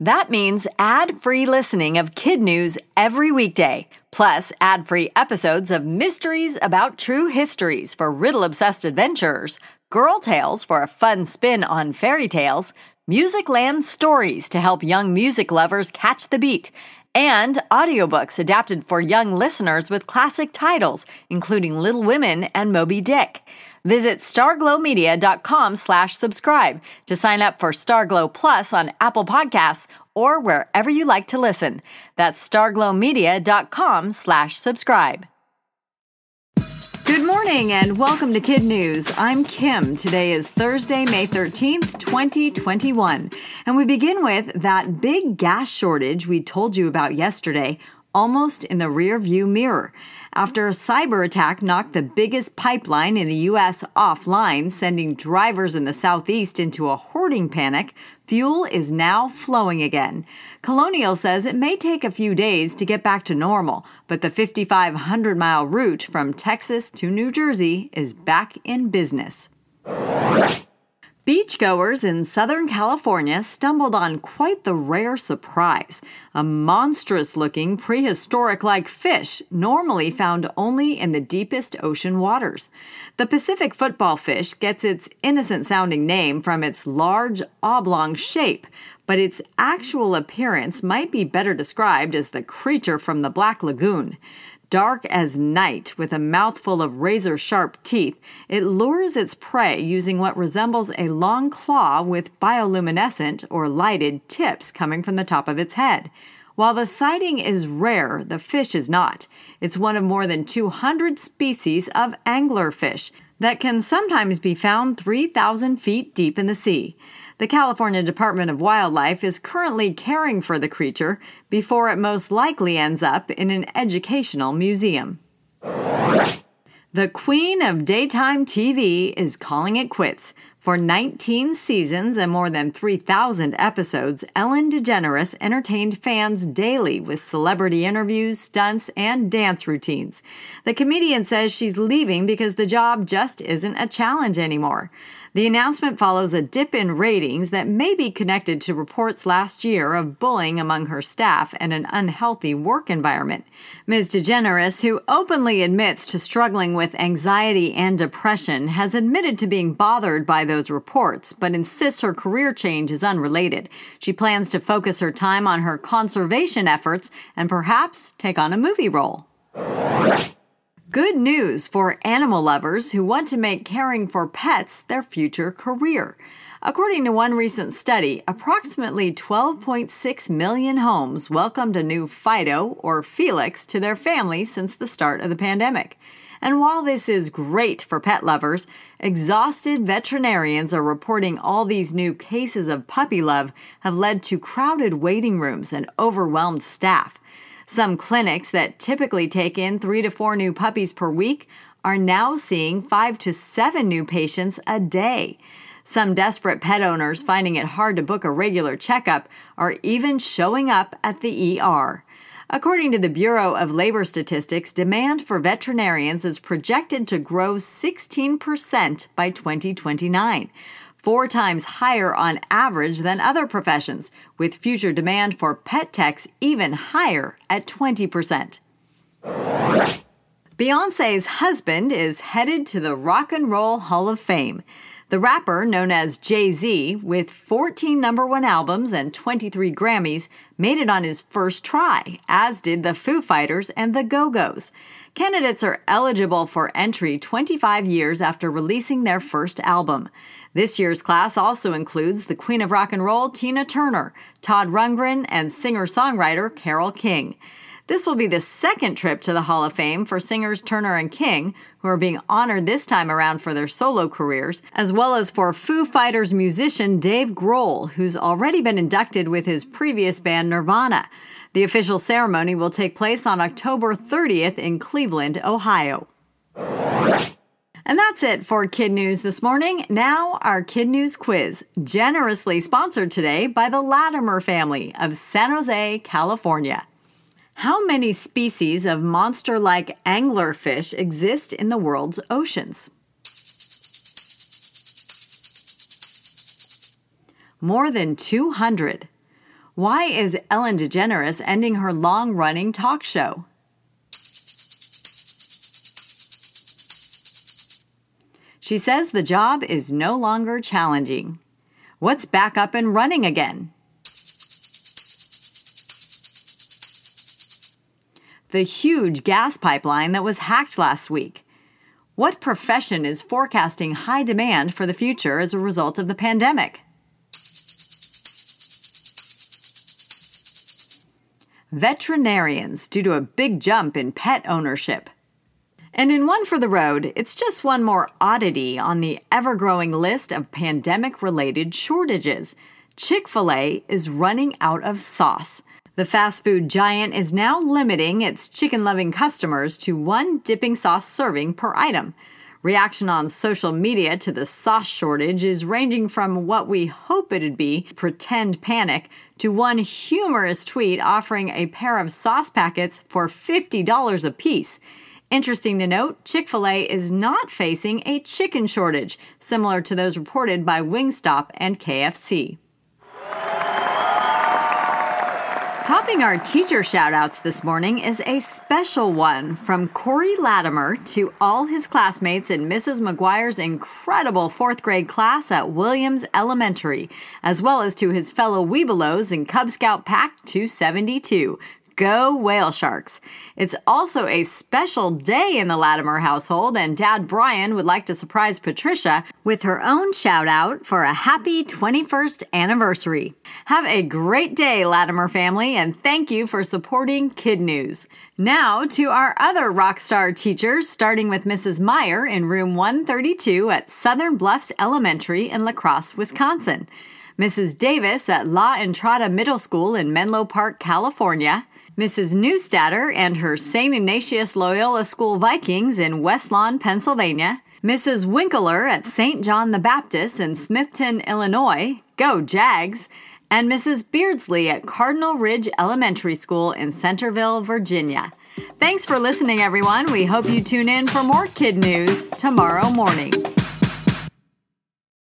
That means ad free listening of kid news every weekday, plus ad free episodes of mysteries about true histories for riddle obsessed adventurers, girl tales for a fun spin on fairy tales, Musicland stories to help young music lovers catch the beat, and audiobooks adapted for young listeners with classic titles, including Little Women and Moby Dick. Visit starglowmedia.com slash subscribe to sign up for Starglow Plus on Apple Podcasts or wherever you like to listen. That's starglowmedia.com slash subscribe. Good morning and welcome to Kid News. I'm Kim. Today is Thursday, May 13th, 2021. And we begin with that big gas shortage we told you about yesterday, almost in the rear view mirror after a cyber attack knocked the biggest pipeline in the U.S. offline, sending drivers in the southeast into a hoarding panic, fuel is now flowing again. Colonial says it may take a few days to get back to normal, but the 5,500 mile route from Texas to New Jersey is back in business. Beachgoers in Southern California stumbled on quite the rare surprise a monstrous looking prehistoric like fish normally found only in the deepest ocean waters. The Pacific football fish gets its innocent sounding name from its large oblong shape, but its actual appearance might be better described as the creature from the Black Lagoon. Dark as night, with a mouthful of razor sharp teeth, it lures its prey using what resembles a long claw with bioluminescent or lighted tips coming from the top of its head. While the sighting is rare, the fish is not. It's one of more than 200 species of anglerfish that can sometimes be found 3,000 feet deep in the sea. The California Department of Wildlife is currently caring for the creature before it most likely ends up in an educational museum. The queen of daytime TV is calling it quits. For 19 seasons and more than 3,000 episodes, Ellen DeGeneres entertained fans daily with celebrity interviews, stunts, and dance routines. The comedian says she's leaving because the job just isn't a challenge anymore. The announcement follows a dip in ratings that may be connected to reports last year of bullying among her staff and an unhealthy work environment. Ms. DeGeneres, who openly admits to struggling with anxiety and depression, has admitted to being bothered by those reports, but insists her career change is unrelated. She plans to focus her time on her conservation efforts and perhaps take on a movie role. Good news for animal lovers who want to make caring for pets their future career. According to one recent study, approximately 12.6 million homes welcomed a new Fido or Felix to their family since the start of the pandemic. And while this is great for pet lovers, exhausted veterinarians are reporting all these new cases of puppy love have led to crowded waiting rooms and overwhelmed staff. Some clinics that typically take in three to four new puppies per week are now seeing five to seven new patients a day. Some desperate pet owners finding it hard to book a regular checkup are even showing up at the ER. According to the Bureau of Labor Statistics, demand for veterinarians is projected to grow 16% by 2029 four times higher on average than other professions, with future demand for pet techs even higher at 20%. Beyonce's husband is headed to the Rock and Roll Hall of Fame. The rapper, known as Jay Z, with 14 number one albums and 23 Grammys, made it on his first try, as did the Foo Fighters and the Go Go's. Candidates are eligible for entry 25 years after releasing their first album. This year's class also includes the Queen of Rock and Roll, Tina Turner, Todd Rundgren, and singer songwriter Carole King. This will be the second trip to the Hall of Fame for singers Turner and King, who are being honored this time around for their solo careers, as well as for Foo Fighters musician Dave Grohl, who's already been inducted with his previous band Nirvana. The official ceremony will take place on October 30th in Cleveland, Ohio. And that's it for Kid News this morning. Now, our Kid News quiz, generously sponsored today by the Latimer family of San Jose, California. How many species of monster like anglerfish exist in the world's oceans? More than 200. Why is Ellen DeGeneres ending her long running talk show? She says the job is no longer challenging. What's back up and running again? The huge gas pipeline that was hacked last week. What profession is forecasting high demand for the future as a result of the pandemic? Veterinarians, due to a big jump in pet ownership. And in One for the Road, it's just one more oddity on the ever growing list of pandemic related shortages. Chick fil A is running out of sauce. The fast food giant is now limiting its chicken loving customers to one dipping sauce serving per item. Reaction on social media to the sauce shortage is ranging from what we hope it'd be, pretend panic, to one humorous tweet offering a pair of sauce packets for $50 a piece. Interesting to note, Chick fil A is not facing a chicken shortage, similar to those reported by Wingstop and KFC. Topping our teacher shoutouts this morning is a special one from Corey Latimer to all his classmates in Mrs. McGuire's incredible fourth grade class at Williams Elementary, as well as to his fellow Webelos in Cub Scout Pack 272. Go Whale Sharks! It's also a special day in the Latimer household, and Dad Brian would like to surprise Patricia with her own shout out for a happy 21st anniversary. Have a great day, Latimer family, and thank you for supporting Kid News. Now to our other rock star teachers, starting with Mrs. Meyer in room 132 at Southern Bluffs Elementary in La Crosse, Wisconsin. Mrs. Davis at La Entrada Middle School in Menlo Park, California. Mrs. Newstatter and her St. Ignatius Loyola School Vikings in West Lawn, Pennsylvania, Mrs. Winkler at St. John the Baptist in Smithton, Illinois, go Jags, and Mrs. Beardsley at Cardinal Ridge Elementary School in Centreville, Virginia. Thanks for listening, everyone. We hope you tune in for more kid news tomorrow morning.